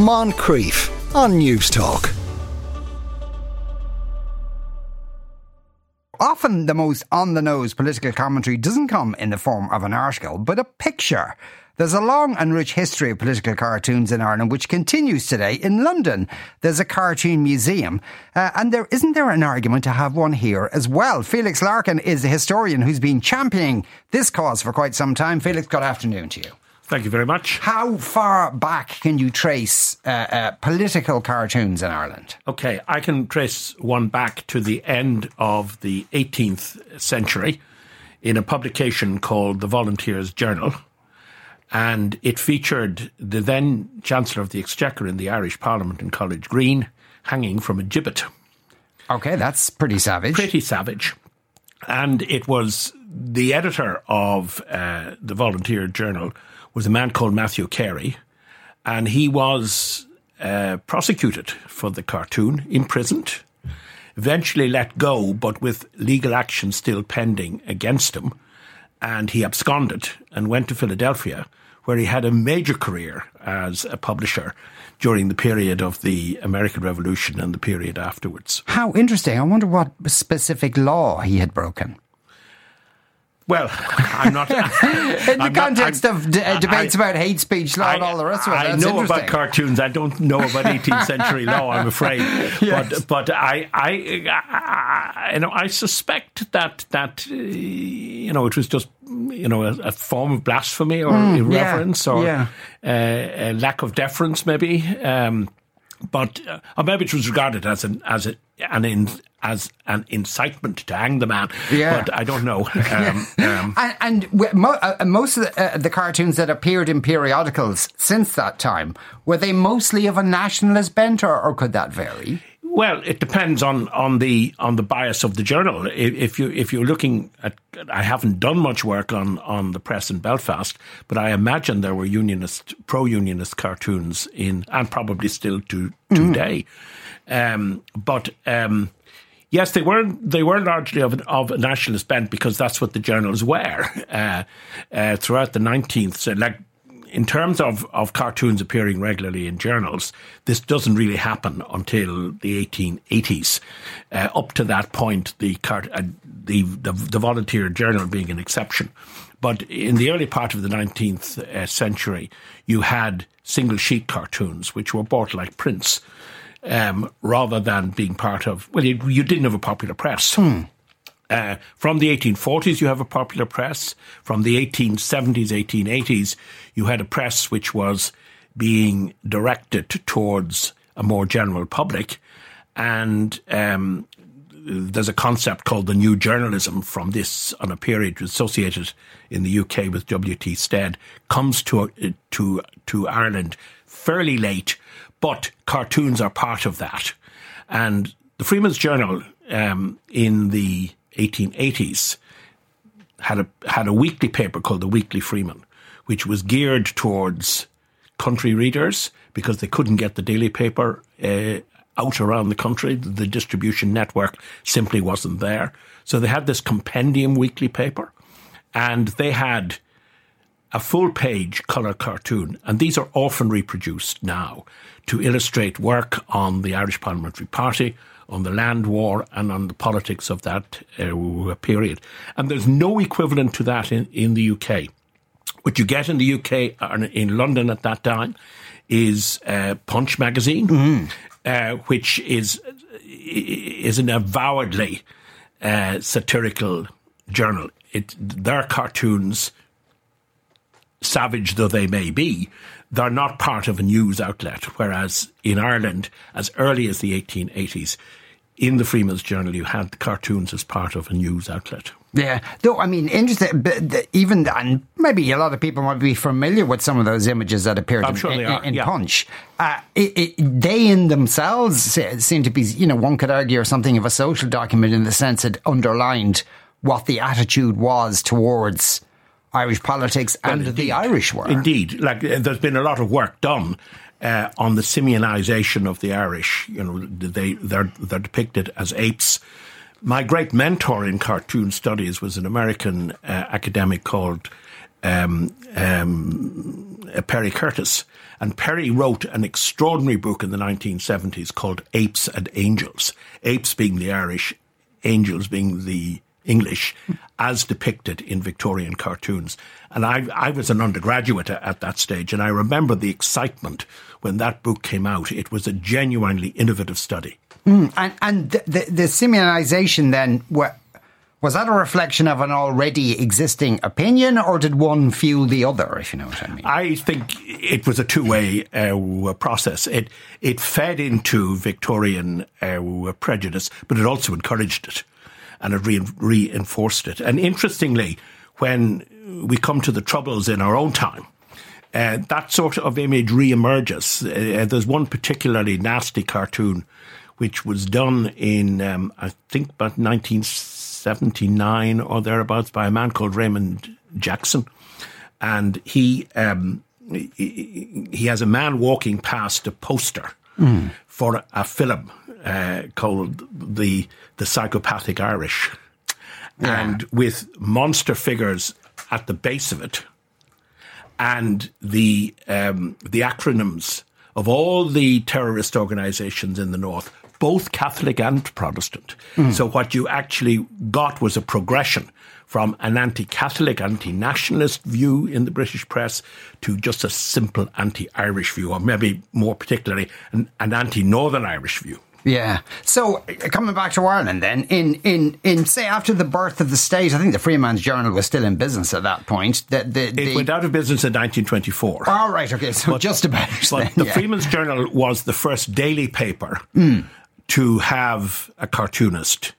Moncrieff on Newstalk. Often the most on the nose political commentary doesn't come in the form of an article, but a picture. There's a long and rich history of political cartoons in Ireland, which continues today in London. There's a cartoon museum, uh, and there isn't there an argument to have one here as well. Felix Larkin is a historian who's been championing this cause for quite some time. Felix, good afternoon to you. Thank you very much. How far back can you trace uh, uh, political cartoons in Ireland? Okay, I can trace one back to the end of the 18th century in a publication called the Volunteers Journal. And it featured the then Chancellor of the Exchequer in the Irish Parliament in College Green hanging from a gibbet. Okay, that's pretty savage. Pretty savage. And it was the editor of uh, the Volunteer Journal was a man called Matthew Carey, and he was uh, prosecuted for the cartoon, imprisoned, eventually let go, but with legal action still pending against him. And he absconded and went to Philadelphia, where he had a major career as a publisher during the period of the American Revolution and the period afterwards. How interesting. I wonder what specific law he had broken. Well, I'm not. in the I'm context not, of d- debates I, about hate speech law I, and all the rest of it. I know about cartoons. I don't know about 18th century law. I'm afraid, Yes. but but I, I I you know I suspect that that you know it was just you know a, a form of blasphemy or irreverence Hmm, yeah, or yeah. Uh, a lack of deference, maybe. Um, but uh, it was regarded as an as a, an in, as an incitement to hang the man. Yeah. But I don't know. Um, um, And, and mo- uh, most of the, uh, the cartoons that appeared in periodicals since that time were they mostly of a nationalist bent, or, or could that vary? Well, it depends on, on the on the bias of the journal. If you if you're looking at, I haven't done much work on, on the press in Belfast, but I imagine there were unionist pro unionist cartoons in, and probably still to today. Um, but um, yes, they were they were largely of, of a nationalist bent because that's what the journals were uh, uh, throughout the nineteenth. So, like in terms of, of cartoons appearing regularly in journals, this doesn't really happen until the 1880s. Uh, up to that point, the, cart- uh, the, the the volunteer journal being an exception. But in the early part of the 19th uh, century, you had single sheet cartoons, which were bought like prints, um, rather than being part of. Well, you, you didn't have a popular press. Uh, from the 1840s, you have a popular press. From the 1870s, 1880s, you had a press which was being directed towards a more general public. And um, there's a concept called the new journalism from this on a period associated in the UK with W.T. Stead comes to to to Ireland fairly late, but cartoons are part of that. And the Freeman's Journal um, in the 1880s had a had a weekly paper called the Weekly Freeman, which was geared towards country readers because they couldn't get the daily paper uh, out around the country. The distribution network simply wasn't there. So they had this compendium weekly paper, and they had a full page colour cartoon, and these are often reproduced now to illustrate work on the Irish Parliamentary Party, on the land war, and on the politics of that uh, period. And there's no equivalent to that in, in the UK. What you get in the UK, and in London at that time, is uh, Punch magazine, uh, which is is an avowedly uh, satirical journal. It, their cartoons savage though they may be, they're not part of a news outlet. Whereas in Ireland, as early as the 1880s, in the Freeman's Journal, you had the cartoons as part of a news outlet. Yeah, though I mean, interesting. But the, even and maybe a lot of people might be familiar with some of those images that appeared I'm in, sure they in, are, in yeah. Punch. Uh, it, it, they in themselves seem to be, you know, one could argue, or something of a social document in the sense it underlined what the attitude was towards Irish politics and the indeed. Irish were. Indeed, like uh, there's been a lot of work done uh, on the Simianization of the Irish. You know, they they're they're depicted as apes. My great mentor in cartoon studies was an American uh, academic called um, um, Perry Curtis. And Perry wrote an extraordinary book in the 1970s called Apes and Angels. Apes being the Irish, angels being the English, as depicted in Victorian cartoons. And I, I was an undergraduate at that stage, and I remember the excitement when that book came out. It was a genuinely innovative study. Mm, and and the, the, the simianization then, was that a reflection of an already existing opinion, or did one fuel the other? If you know what I mean. I think it was a two-way uh, process. It it fed into Victorian uh, prejudice, but it also encouraged it, and it re- reinforced it. And interestingly, when we come to the troubles in our own time. Uh, that sort of image re-emerges. Uh, there's one particularly nasty cartoon which was done in, um, I think, about 1979 or thereabouts by a man called Raymond Jackson. And he, um, he, he, has a man walking past a poster mm. for a film uh, called the, the Psychopathic Irish. Yeah. And with monster figures at the base of it and the, um, the acronyms of all the terrorist organizations in the North both Catholic and Protestant. Mm. So what you actually got was a progression from an anti-Catholic, anti-nationalist view in the British press to just a simple anti-Irish view, or maybe more particularly an, an anti-Northern Irish view. Yeah. So uh, coming back to Ireland, then in in in say after the birth of the state, I think the Freeman's Journal was still in business at that point. The, the, the, it went out of business in 1924. All right. Okay. So but, just about. But then, the yeah. Freeman's Journal was the first daily paper. Mm to have a cartoonist.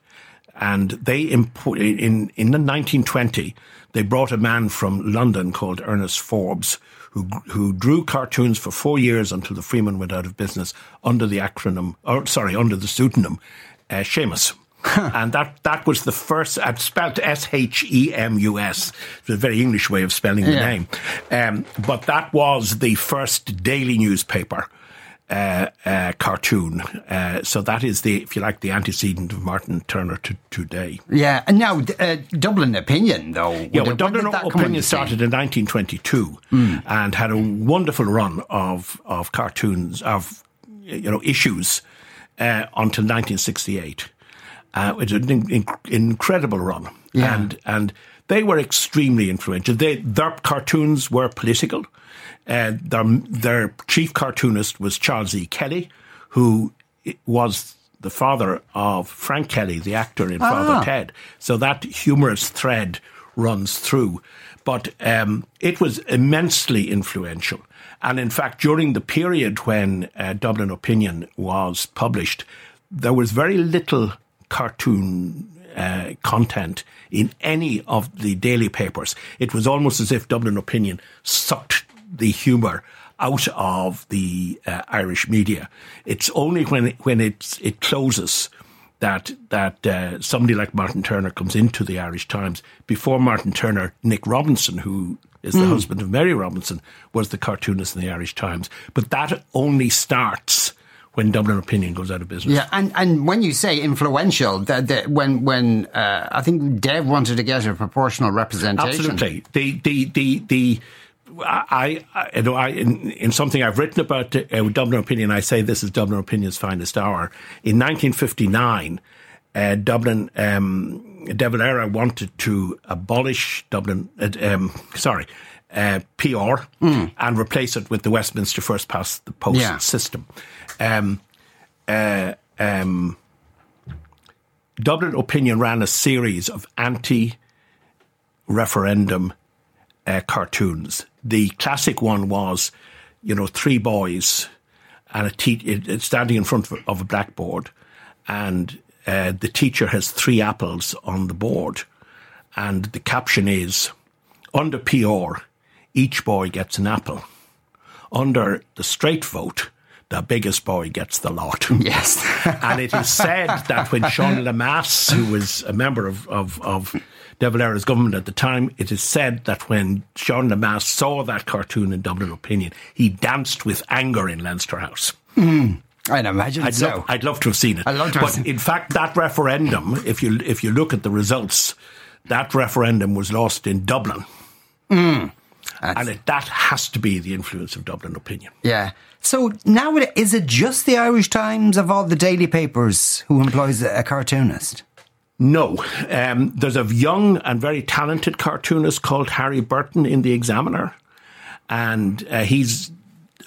And they impo- in in the 1920 they brought a man from London called Ernest Forbes who who drew cartoons for four years until the Freeman went out of business under the acronym or sorry under the pseudonym uh, Seamus. and that, that was the first, I've spelled S H E M U S. A very English way of spelling the yeah. name. Um, but that was the first daily newspaper uh, uh, cartoon. Uh, so that is the, if you like, the antecedent of Martin Turner to today. Yeah, and now uh, Dublin Opinion, though. Yeah, well, Dublin Opinion started in 1922 mm. and had a wonderful run of of cartoons of you know issues uh, until 1968. Uh, it was an in- incredible run, yeah. and and they were extremely influential. They, their cartoons were political. Uh, their, their chief cartoonist was Charles E. Kelly, who was the father of Frank Kelly, the actor in Father ah. Ted. So that humorous thread runs through. But um, it was immensely influential. And in fact, during the period when uh, Dublin Opinion was published, there was very little cartoon uh, content in any of the daily papers. It was almost as if Dublin Opinion sucked the humour out of the uh, Irish media. It's only when it, when it's, it closes that that uh, somebody like Martin Turner comes into the Irish Times. Before Martin Turner, Nick Robinson, who is the mm. husband of Mary Robinson, was the cartoonist in the Irish Times. But that only starts when Dublin Opinion goes out of business. Yeah, and, and when you say influential, that the, when when uh, I think Dev wanted to get a proportional representation. Absolutely, the the the the. I, I, you know, I in, in, something I've written about uh, Dublin Opinion, I say this is Dublin Opinion's finest hour. In 1959, uh, Dublin, um, De Valera wanted to abolish Dublin, uh, um, sorry, uh, PR mm. and replace it with the Westminster First Past the Post yeah. system. Um, uh, um, Dublin Opinion ran a series of anti referendum uh, cartoons. The classic one was, you know, three boys and a te- standing in front of a blackboard, and uh, the teacher has three apples on the board, and the caption is, under PR, each boy gets an apple. Under the straight vote, the biggest boy gets the lot. Yes. and it is said that when Sean Lemass, who was a member of, of, of De Valera's government at the time, it is said that when Sean Lemass saw that cartoon in Dublin Opinion, he danced with anger in Leinster House. Mm. I'd imagine I'd so. Love, I'd love to have seen it. I'd love to but in fact, that referendum, if you if you look at the results, that referendum was lost in Dublin Mm. And it, that has to be the influence of Dublin opinion. Yeah. So now, is it just the Irish Times of all the daily papers who employs a cartoonist? No. Um, there's a young and very talented cartoonist called Harry Burton in The Examiner. And uh, he's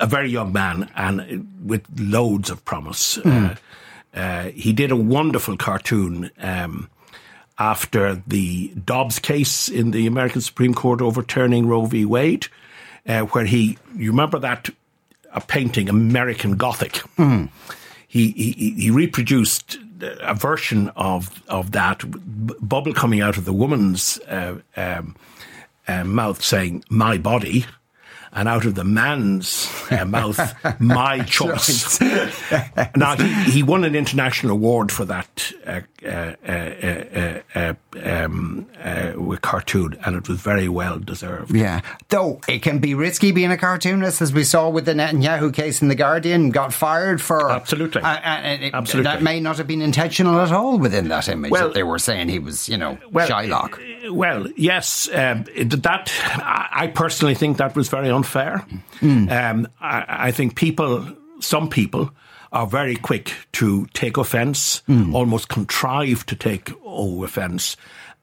a very young man and with loads of promise. Mm. Uh, uh, he did a wonderful cartoon um, after the Dobbs case in the American Supreme Court overturning Roe v. Wade, uh, where he, you remember that a painting, American Gothic. Mm. He, he, he reproduced a version of of that bubble coming out of the woman's uh, um, uh, mouth saying "my body," and out of the man's uh, mouth, my choice. now, he, he, won an international award for that uh, uh, uh, uh um, with cartoon, and it was very well deserved. Yeah. Though it can be risky being a cartoonist, as we saw with the Netanyahu case in The Guardian, got fired for. Absolutely. It, Absolutely. That may not have been intentional at all within that image well, that they were saying he was, you know, well, Shylock. Well, yes. Um, that, I personally think that was very unfair unfair. Mm. Um, I, I, think people, some people, are very quick to take offence, mm. almost contrive to take oh, offence.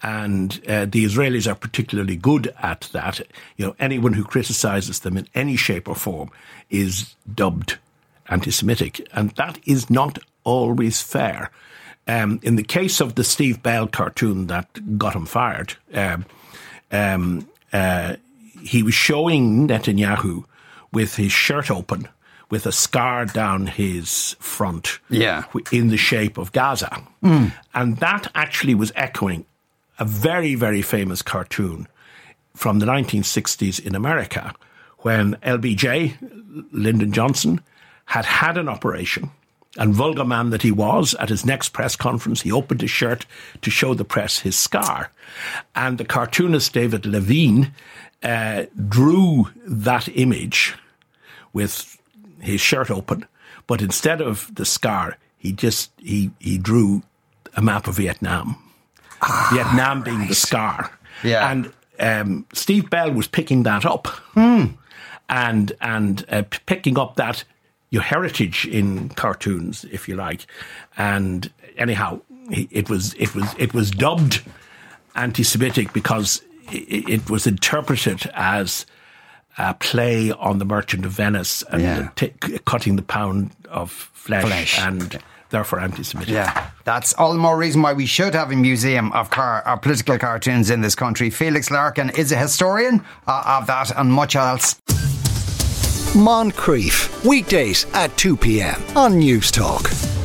And uh, the Israelis are particularly good at that. You know, anyone who criticises them in any shape or form is dubbed anti-Semitic, and that is not always fair. Um, in the case of the Steve Bell cartoon that got him fired, um, um, uh, he was showing Netanyahu with his shirt open, with a scar down his front, yeah. in the shape of Gaza, mm. and that actually was echoing a very very famous cartoon from the 1960s in America when LBJ Lyndon Johnson had had an operation. And vulgar man that he was, at his next press conference, he opened his shirt to show the press his scar. And the cartoonist David Levine uh, drew that image with his shirt open, but instead of the scar, he just he he drew a map of Vietnam. Ah, Vietnam being right. the scar. Yeah. And um, Steve Bell was picking that up, mm. and and uh, picking up that your heritage in cartoons, if you like. And anyhow, it was it was it was dubbed anti-Semitic because it, was interpreted as a play on the Merchant of Venice and yeah. t- cutting the pound of flesh, flesh. and therefore anti-Semitic. Yeah, that's all the more reason why we should have a museum of, car- of political cartoons in this country. Felix Larkin is a historian uh, of that and much else. Moncrieff, weekdays at 2 p.m. on Newstalk.